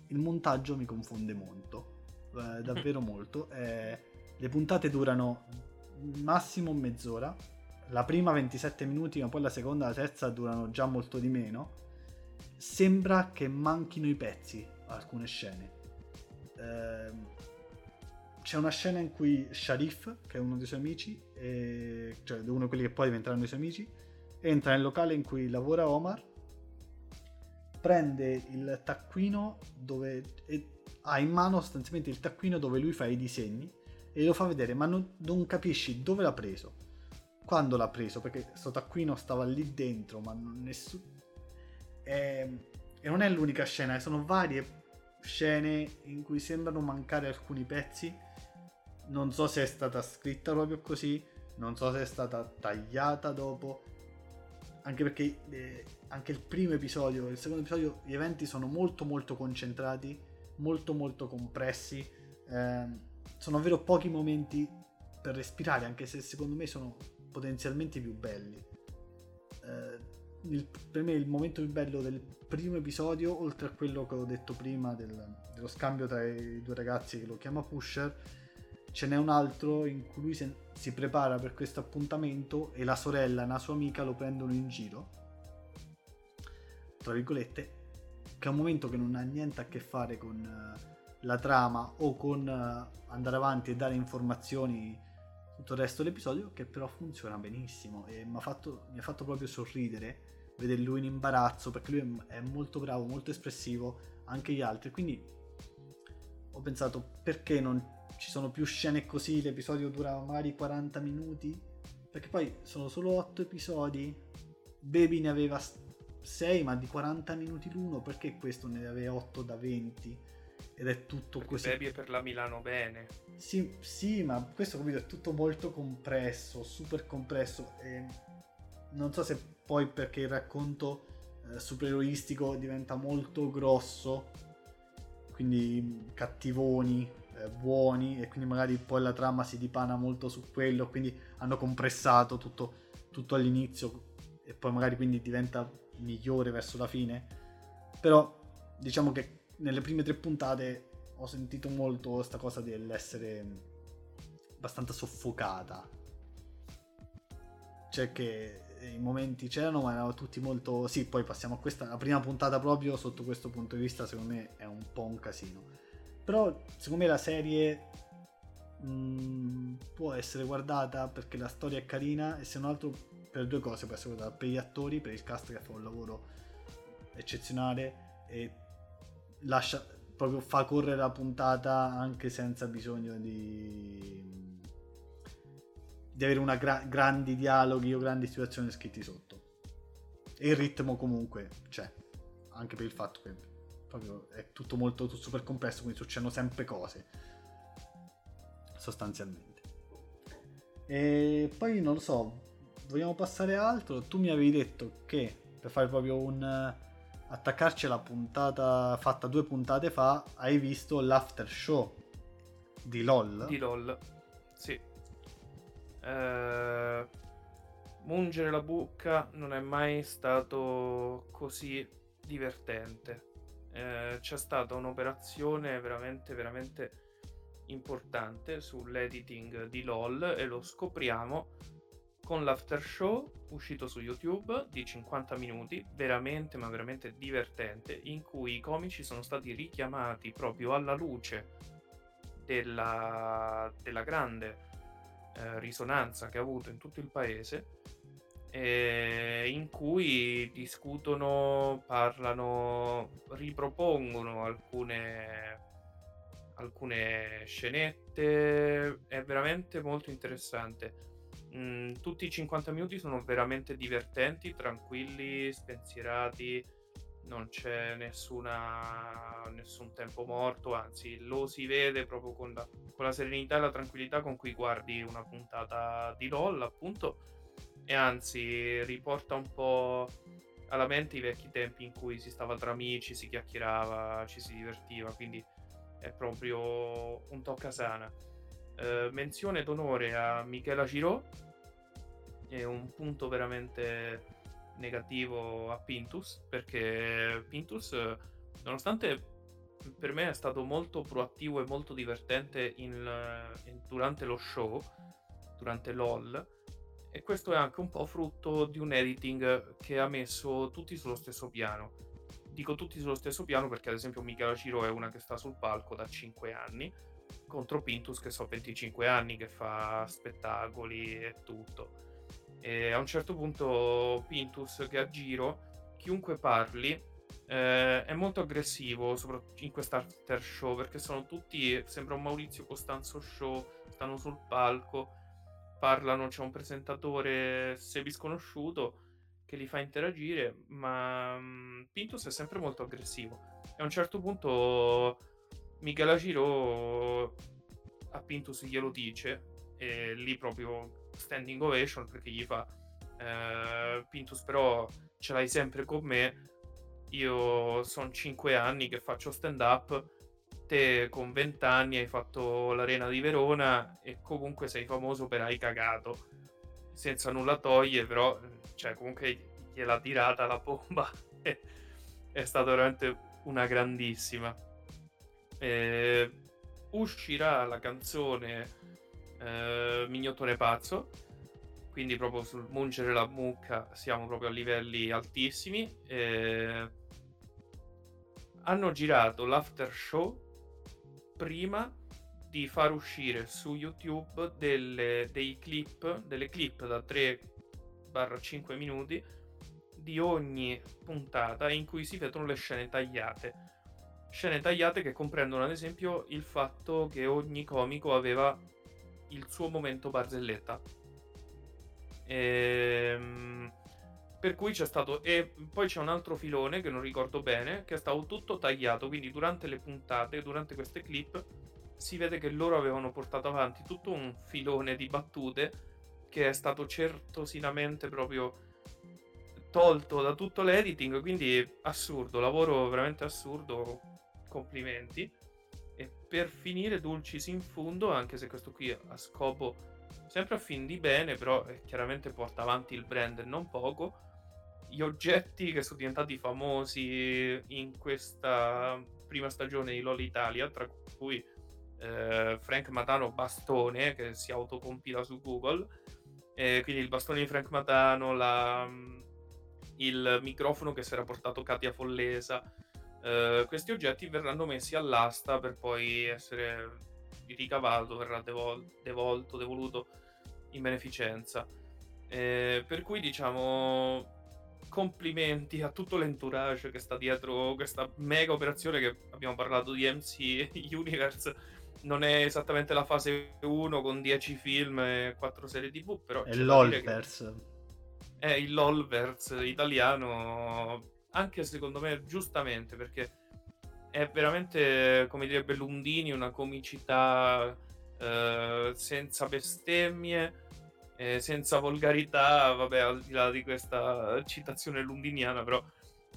Speaker 2: Il montaggio mi confonde molto eh, davvero molto. Eh, le puntate durano massimo mezz'ora. La prima 27 minuti, ma poi la seconda e la terza durano già molto di meno. Sembra che manchino i pezzi alcune scene. Eh, c'è una scena in cui Sharif, che è uno dei suoi amici, e, cioè uno di quelli che poi diventeranno i suoi amici, entra nel locale in cui lavora Omar, prende il taccuino dove ha in mano sostanzialmente il taccuino dove lui fa i disegni e lo fa vedere, ma non, non capisci dove l'ha preso, quando l'ha preso, perché questo taccuino stava lì dentro, ma nessuno... E, e non è l'unica scena, sono varie scene in cui sembrano mancare alcuni pezzi. Non so se è stata scritta proprio così, non so se è stata tagliata dopo. Anche perché eh, anche il primo episodio e il secondo episodio, gli eventi sono molto molto concentrati molto molto compressi. Eh, sono davvero pochi momenti per respirare, anche se secondo me sono potenzialmente più belli. Eh, il, per me il momento più bello del primo episodio, oltre a quello che ho detto prima del, dello scambio tra i due ragazzi che lo chiama Pusher, ce n'è un altro in cui lui se, si prepara per questo appuntamento e la sorella e una sua amica lo prendono in giro, tra virgolette, che è un momento che non ha niente a che fare con uh, la trama o con uh, andare avanti e dare informazioni tutto il resto dell'episodio, che però funziona benissimo e mi ha fatto, mi ha fatto proprio sorridere vedere lui in imbarazzo perché lui è, molto bravo, molto espressivo, anche gli altri, quindi ho pensato perché non ci sono più scene così, l'episodio dura magari 40 minuti, perché poi sono solo 8 episodi, Baby ne aveva 6 ma di 40 minuti l'uno perché questo ne aveva 8 da 20 ed è tutto
Speaker 1: perché
Speaker 2: così
Speaker 1: è per la Milano bene
Speaker 2: sì, sì ma questo capito è tutto molto compresso super compresso e non so se poi perché il racconto eh, supereroistico diventa molto grosso, quindi cattivoni, eh, buoni, e quindi magari poi la trama si dipana molto su quello, quindi hanno compressato tutto, tutto all'inizio e poi magari quindi diventa migliore verso la fine. Però diciamo che nelle prime tre puntate ho sentito molto questa cosa dell'essere abbastanza soffocata. Cioè che i momenti c'erano, ma erano tutti molto. Sì, poi passiamo a questa. La prima puntata proprio sotto questo punto di vista, secondo me, è un po' un casino. Però, secondo me, la serie mh, mm, può essere guardata perché la storia è carina e se non altro per due cose può essere guardata per gli attori, per il cast che fa un lavoro eccezionale e lascia proprio fa correre la puntata anche senza bisogno di di avere una gra- grandi dialoghi o grandi situazioni scritti sotto. E il ritmo comunque c'è anche per il fatto che proprio è tutto molto tutto super complesso quindi succedono sempre cose sostanzialmente. E poi non lo so vogliamo passare altro? Tu mi avevi detto che per fare proprio un attaccarci alla puntata fatta due puntate fa, hai visto l'after show di LOL?
Speaker 1: Di LOL, sì. Eh, mungere la bucca non è mai stato così divertente. Eh, c'è stata un'operazione veramente, veramente importante sull'editing di LOL e lo scopriamo con l'after show uscito su YouTube di 50 minuti, veramente ma veramente divertente, in cui i comici sono stati richiamati proprio alla luce della, della grande eh, risonanza che ha avuto in tutto il paese, eh, in cui discutono, parlano, ripropongono alcune, alcune scenette, è veramente molto interessante Mm, tutti i 50 minuti sono veramente divertenti, tranquilli, spensierati, non c'è nessuna, nessun tempo morto, anzi lo si vede proprio con la, con la serenità e la tranquillità con cui guardi una puntata di LOL, appunto, e anzi riporta un po' alla mente i vecchi tempi in cui si stava tra amici, si chiacchierava, ci si divertiva, quindi è proprio un tocca sana. Eh, menzione d'onore a Michela Giraud, è un punto veramente negativo a Pintus, perché Pintus, nonostante per me è stato molto proattivo e molto divertente in, in, durante lo show, durante LOL, e questo è anche un po' frutto di un editing che ha messo tutti sullo stesso piano. Dico tutti sullo stesso piano perché ad esempio Michela Ciro è una che sta sul palco da 5 anni, contro Pintus che so 25 anni che fa spettacoli e tutto. E a un certo punto Pintus che a giro, chiunque parli, eh, è molto aggressivo, soprattutto in quest'after show, perché sono tutti, sembra un Maurizio Costanzo show, stanno sul palco, parlano, c'è un presentatore semi-sconosciuto che li fa interagire, ma um, Pintus è sempre molto aggressivo. E a un certo punto Michelangelo a Pintus glielo dice e lì proprio standing ovation perché gli fa eh, Pintus però ce l'hai sempre con me. Io sono 5 anni che faccio stand up te con 20 anni hai fatto l'arena di Verona e comunque sei famoso per hai cagato. Senza nulla toglie però cioè comunque gliela tirata la bomba è stata veramente una grandissima eh, uscirà la canzone eh, Mignottone Pazzo, quindi proprio sul mungere la mucca siamo proprio a livelli altissimi. Eh, hanno girato l'after show prima di far uscire su YouTube delle, dei clip, delle clip da 3-5 minuti di ogni puntata in cui si vedono le scene tagliate scene tagliate che comprendono ad esempio il fatto che ogni comico aveva il suo momento barzelletta. Ehm, per cui c'è stato. E poi c'è un altro filone che non ricordo bene, che è stato tutto tagliato. Quindi durante le puntate, durante queste clip, si vede che loro avevano portato avanti tutto un filone di battute che è stato certosinamente proprio tolto da tutto l'editing, quindi assurdo, lavoro veramente assurdo, complimenti. E per finire Dulcis in fondo, anche se questo qui ha scopo sempre a fin di bene, però eh, chiaramente porta avanti il brand non poco. Gli oggetti che sono diventati famosi in questa prima stagione di LOL Italia, tra cui eh, Frank Matano Bastone, che si autocompila su Google, eh, quindi il bastone di Frank Matano, la, il microfono che si era portato Katia Follesa. Uh, questi oggetti verranno messi all'asta per poi essere ricavato, verrà devol- devolto, devoluto in beneficenza. Eh, per cui diciamo complimenti a tutto l'entourage che sta dietro questa mega operazione che abbiamo parlato di MC Universe. Non è esattamente la fase 1 con 10 film e 4 serie TV, però...
Speaker 2: È l'Olverse.
Speaker 1: Che è il LOLverse italiano, anche secondo me giustamente, perché è veramente, come direbbe Lundini, una comicità eh, senza bestemmie, eh, senza volgarità, vabbè, al di là di questa citazione lundiniana, però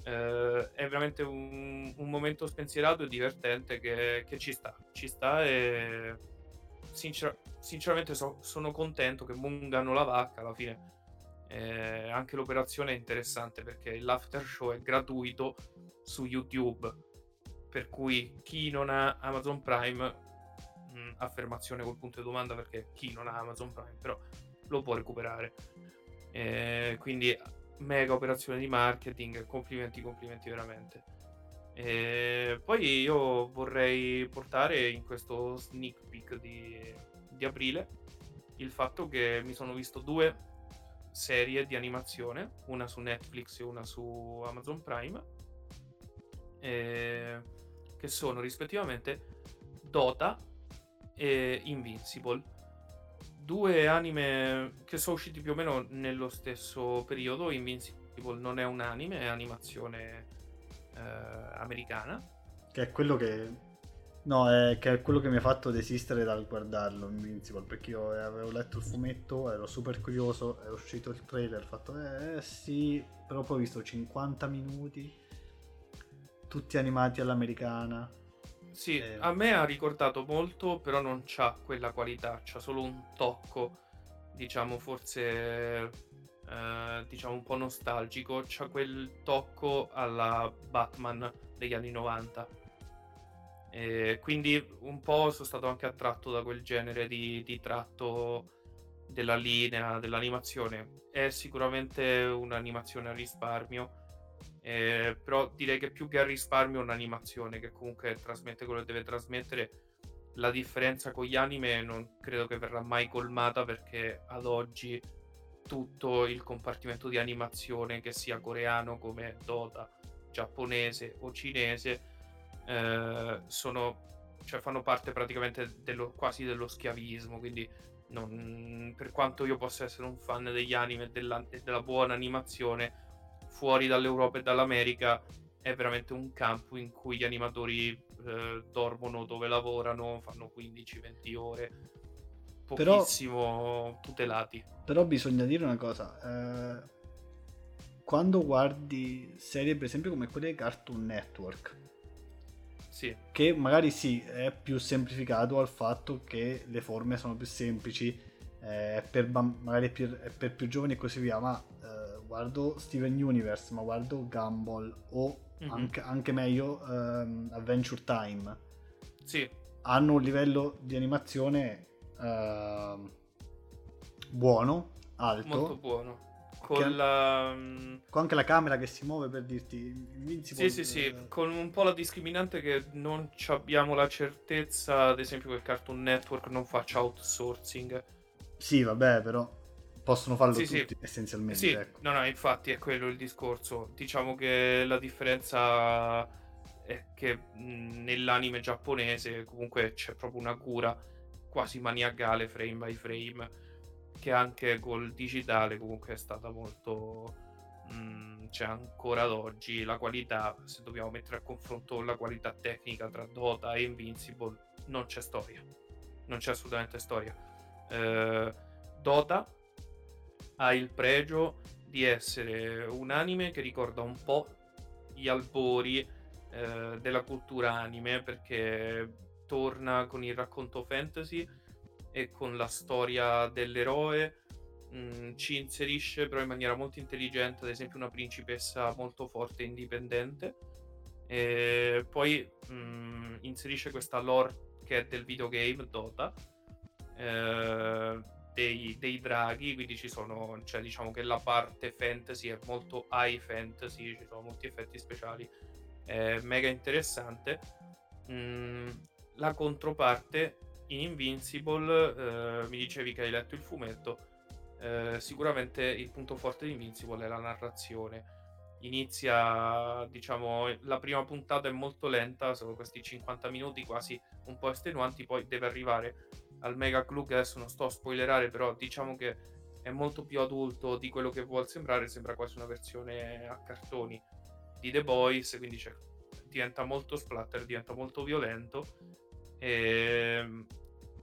Speaker 1: eh, è veramente un, un, momento spensierato e divertente che, che ci sta, ci sta e sincer- sinceramente so, sono contento che mungano la vacca alla fine eh, anche l'operazione è interessante perché l'after show è gratuito su YouTube. Per cui chi non ha Amazon Prime, mh, mm, affermazione col punto di domanda perché chi non ha Amazon Prime, però lo può recuperare. Eh, quindi mega operazione di marketing, complimenti, complimenti veramente. E poi io vorrei portare in questo sneak peek di, di aprile il fatto che mi sono visto due serie di animazione, una su Netflix e una su Amazon Prime, eh, che sono rispettivamente Dota e Invincible. Due anime che sono usciti più o meno nello stesso periodo. Invincible non è un anime, è animazione eh, americana.
Speaker 2: Che è quello che No, è che è quello che mi ha fatto desistere dal guardarlo Invincible, perché io avevo letto il fumetto, ero super curioso, è uscito il trailer, ho fatto eh sì, però poi ho visto 50 minuti, tutti animati all'americana.
Speaker 1: Sì, e... a me ha ricordato molto, però non c'ha quella qualità, c'ha solo un tocco, diciamo forse eh, diciamo un po' nostalgico, c'ha quel tocco alla Batman degli anni 90 e quindi un po' sono stato anche attratto da quel genere di, di tratto della linea, dell'animazione. È sicuramente un'animazione a risparmio, eh, però direi che più che a risparmio è un'animazione che comunque trasmette quello che deve trasmettere. La differenza con gli anime non credo che verrà mai colmata perché ad oggi tutto il compartimento di animazione, che sia coreano come Dota, giapponese o cinese, eh, sono, cioè fanno parte praticamente dello, quasi dello schiavismo, quindi non, per quanto io possa essere un fan degli anime e della, della buona animazione, fuori dall'Europa e dall'America è veramente un campo in cui gli animatori eh, dormono dove lavorano, fanno 15-20 ore, pochissimo però, tutelati.
Speaker 2: Però bisogna dire una cosa, eh, quando guardi serie per esempio come quelle di Cartoon Network,
Speaker 1: sì.
Speaker 2: Che magari sì, è più semplificato al fatto che le forme sono più semplici, eh, per, magari per, per, più giovani e così via, ma eh, guardo Steven Universe, ma guardo Gumball o mm-hmm. anche, anche, meglio ehm, Adventure Time.
Speaker 1: Sì.
Speaker 2: Hanno un livello di animazione ehm, buono, alto.
Speaker 1: Molto buono con la... Mm,
Speaker 2: con anche la camera che si muove per dirti
Speaker 1: Invincible. Sì, sì, sì, con un po' la discriminante che non abbiamo la certezza, ad esempio, che Cartoon Network non faccia outsourcing.
Speaker 2: Sì, vabbè, però possono farlo sì, tutti, sì. essenzialmente.
Speaker 1: Sì,
Speaker 2: ecco.
Speaker 1: no, no, infatti è quello il discorso. Diciamo che la differenza è che nell'anime giapponese comunque c'è proprio una cura quasi maniacale frame by frame che anche col digitale comunque è stata molto mh, mm, cioè ancora ad oggi la qualità se dobbiamo mettere a confronto la qualità tecnica tra Dota e Invincible non c'è storia. Non c'è assolutamente storia. Eh, Dota ha il pregio di essere un anime che ricorda un po' gli albori eh, della cultura anime perché torna con il racconto fantasy e con la storia dell'eroe mm, ci inserisce però in maniera molto intelligente ad esempio una principessa molto forte e indipendente. E poi mh, mm, inserisce questa lore che è del videogame Dota eh, dei, dei, draghi quindi ci sono cioè diciamo che la parte fantasy è molto high fantasy ci sono molti effetti speciali è mega interessante. Mm, la controparte in Invincible eh, mi dicevi che hai letto il fumetto. Eh, sicuramente il punto forte di Invincible è la narrazione. Inizia diciamo la prima puntata è molto lenta sono questi 50 minuti quasi un po' estenuanti poi deve arrivare al mega club che adesso non sto a spoilerare però diciamo che è molto più adulto di quello che vuol sembrare sembra quasi una versione a cartoni di The Boys quindi diventa molto splatter diventa molto violento e, ehm,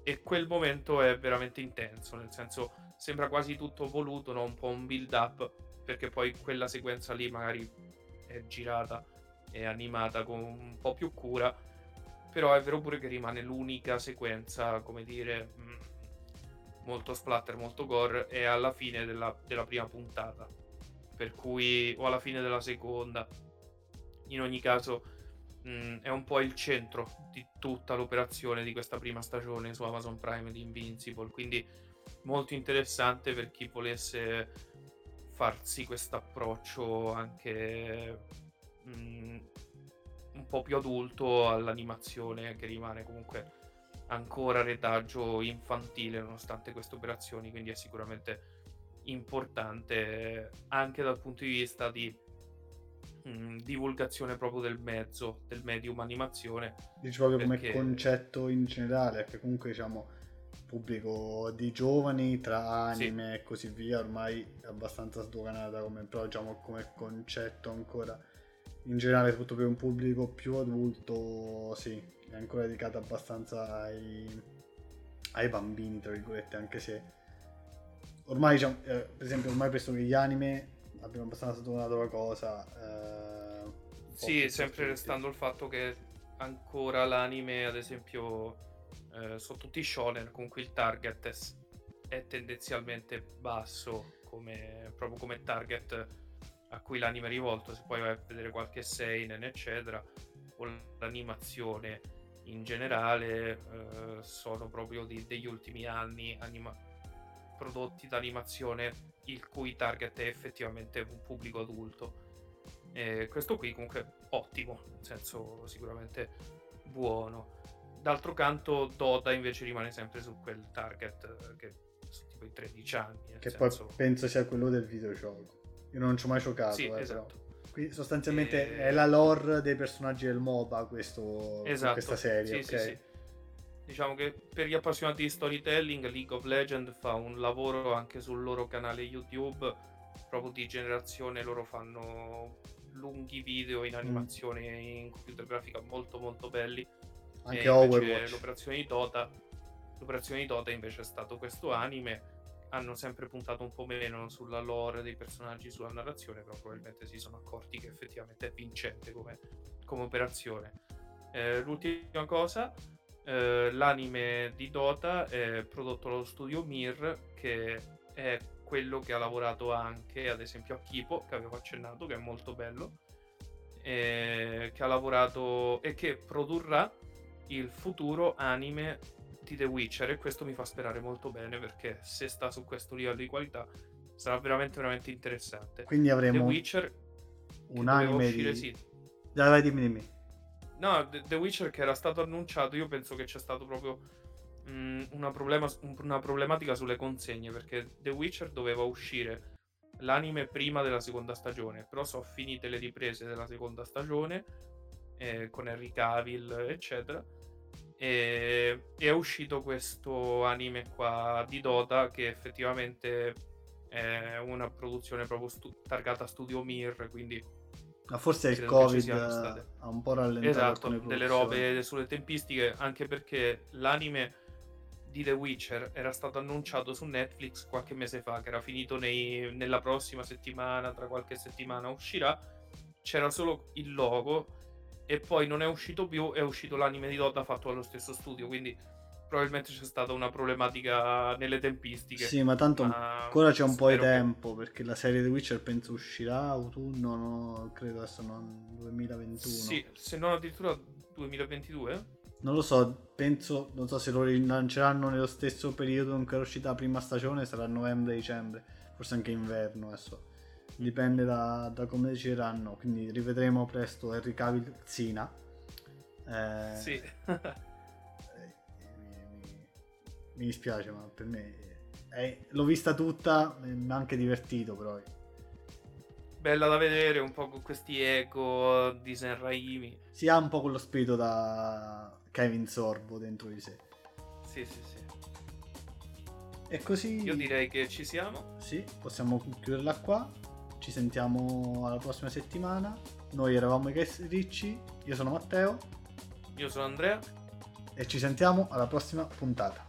Speaker 1: e quel momento è veramente intenso, nel senso sembra quasi tutto voluto, no? un po' un build up, perché poi quella sequenza lì magari è girata e animata con un po' più cura, però è vero pure che rimane l'unica sequenza, come dire, mm, molto splatter, molto gore, e alla fine della, della prima puntata, per cui, o alla fine della seconda. In ogni caso, mh, mm, è un po' il centro di tutta l'operazione di questa prima stagione su Amazon Prime di Invincible, quindi molto interessante per chi volesse farsi questo approccio anche mh, mm, un po' più adulto all'animazione che rimane comunque ancora retaggio infantile nonostante queste operazioni, quindi è sicuramente importante anche dal punto di vista di mh, mm, divulgazione proprio del mezzo, del medium animazione.
Speaker 2: Dici proprio perché... come concetto in generale, che comunque diciamo pubblico di giovani tra anime sì. e così via ormai è abbastanza sdoganata come, però, diciamo, come concetto ancora in generale soprattutto per un pubblico più adulto sì è ancora dedicato abbastanza ai, ai bambini tra virgolette anche se ormai diciamo, eh, per esempio ormai penso che gli anime abbiamo abbastanza sdonato la cosa. Eh,
Speaker 1: sì, sempre restando il fatto che ancora l'anime, ad esempio, eh, sono tutti shonen, con cui il target è, è tendenzialmente basso, come, proprio come target a cui l'anime è rivolto. Se poi vai a vedere qualche seinen, eccetera, o l'animazione in generale, eh, sono proprio di, degli ultimi anni anima- prodotti d'animazione il cui target è effettivamente un pubblico adulto. E questo qui comunque ottimo, nel senso sicuramente buono. D'altro canto Dota invece rimane sempre su quel target che sono tipo i 13 anni.
Speaker 2: Che
Speaker 1: senso...
Speaker 2: poi penso sia quello del videogioco. Io non ci ho mai giocato.
Speaker 1: Sì,
Speaker 2: eh,
Speaker 1: esatto.
Speaker 2: Qui sostanzialmente e... è la lore dei personaggi del MOBA questo,
Speaker 1: esatto.
Speaker 2: questa serie.
Speaker 1: Sì,
Speaker 2: okay?
Speaker 1: sì, sì. Diciamo che per gli appassionati di storytelling, League of Legends fa un lavoro anche sul loro canale YouTube, proprio di generazione. Loro fanno lunghi video in mm. animazione mm. in computer grafica molto molto belli.
Speaker 2: Anche Overwatch.
Speaker 1: L'operazione di Dota, l'operazione di Dota invece è stato questo anime. Hanno sempre puntato un po' meno sulla lore dei personaggi, sulla narrazione, però probabilmente si sono accorti che effettivamente è vincente come, come operazione. Eh, l'ultima cosa, eh, l'anime di Dota è prodotto dallo studio Mir, che è quello che ha lavorato anche ad esempio a Kipo, che avevo accennato, che è molto bello, e che ha lavorato e che produrrà il futuro anime di The Witcher e questo mi fa sperare molto bene perché se sta su questo livello di qualità sarà veramente veramente interessante.
Speaker 2: Quindi avremo
Speaker 1: The Witcher
Speaker 2: un anime
Speaker 1: uscire,
Speaker 2: di...
Speaker 1: Sì.
Speaker 2: Dai, vai, dimmi, dimmi.
Speaker 1: No, The Witcher che era stato annunciato, io penso che c'è stato proprio mh, mm, una, problema, una, problematica sulle consegne, perché The Witcher doveva uscire l'anime prima della seconda stagione, però sono finite le riprese della seconda stagione eh, con Henry Cavill, eccetera. E, è uscito questo anime qua di Dota che effettivamente è una produzione proprio stu- targata Studio Mir, quindi
Speaker 2: ma forse il Covid ha un po' rallentato
Speaker 1: esatto, delle robe sulle tempistiche, anche perché l'anime di The Witcher era stato annunciato su Netflix qualche mese fa, che era finito nei, nella prossima settimana, tra qualche settimana uscirà, c'era solo il logo e poi non è uscito più, è uscito l'anime di Dota fatto dallo stesso studio, quindi probabilmente c'è stata una problematica nelle tempistiche.
Speaker 2: Sì, ma tanto ma ancora c'è un po' di tempo che... perché la serie The Witcher penso uscirà autunno, no, credo adesso non 2021.
Speaker 1: Sì, se non addirittura 2022.
Speaker 2: Non lo so, penso, non so se lo rilanceranno nello stesso periodo in cui è uscita la prima stagione, sarà novembre-dicembre, forse anche inverno adesso. Dipende da, da come decideranno, quindi rivedremo presto Henry Cavill Zina.
Speaker 1: Eh, sì.
Speaker 2: mi dispiace, ma per me è, l'ho vista tutta, mi ha anche divertito però.
Speaker 1: Bella da vedere, un po' con questi eco di San Raimi.
Speaker 2: Si ha un po' quello spirito da Kevin Sorbo dentro di sé.
Speaker 1: Sì, sì, sì.
Speaker 2: E così...
Speaker 1: Io direi che ci siamo.
Speaker 2: Sì, possiamo chiuderla qua. Ci sentiamo alla prossima settimana. Noi eravamo i Guest Ricci, io sono Matteo.
Speaker 1: Io sono Andrea.
Speaker 2: E ci sentiamo alla prossima puntata.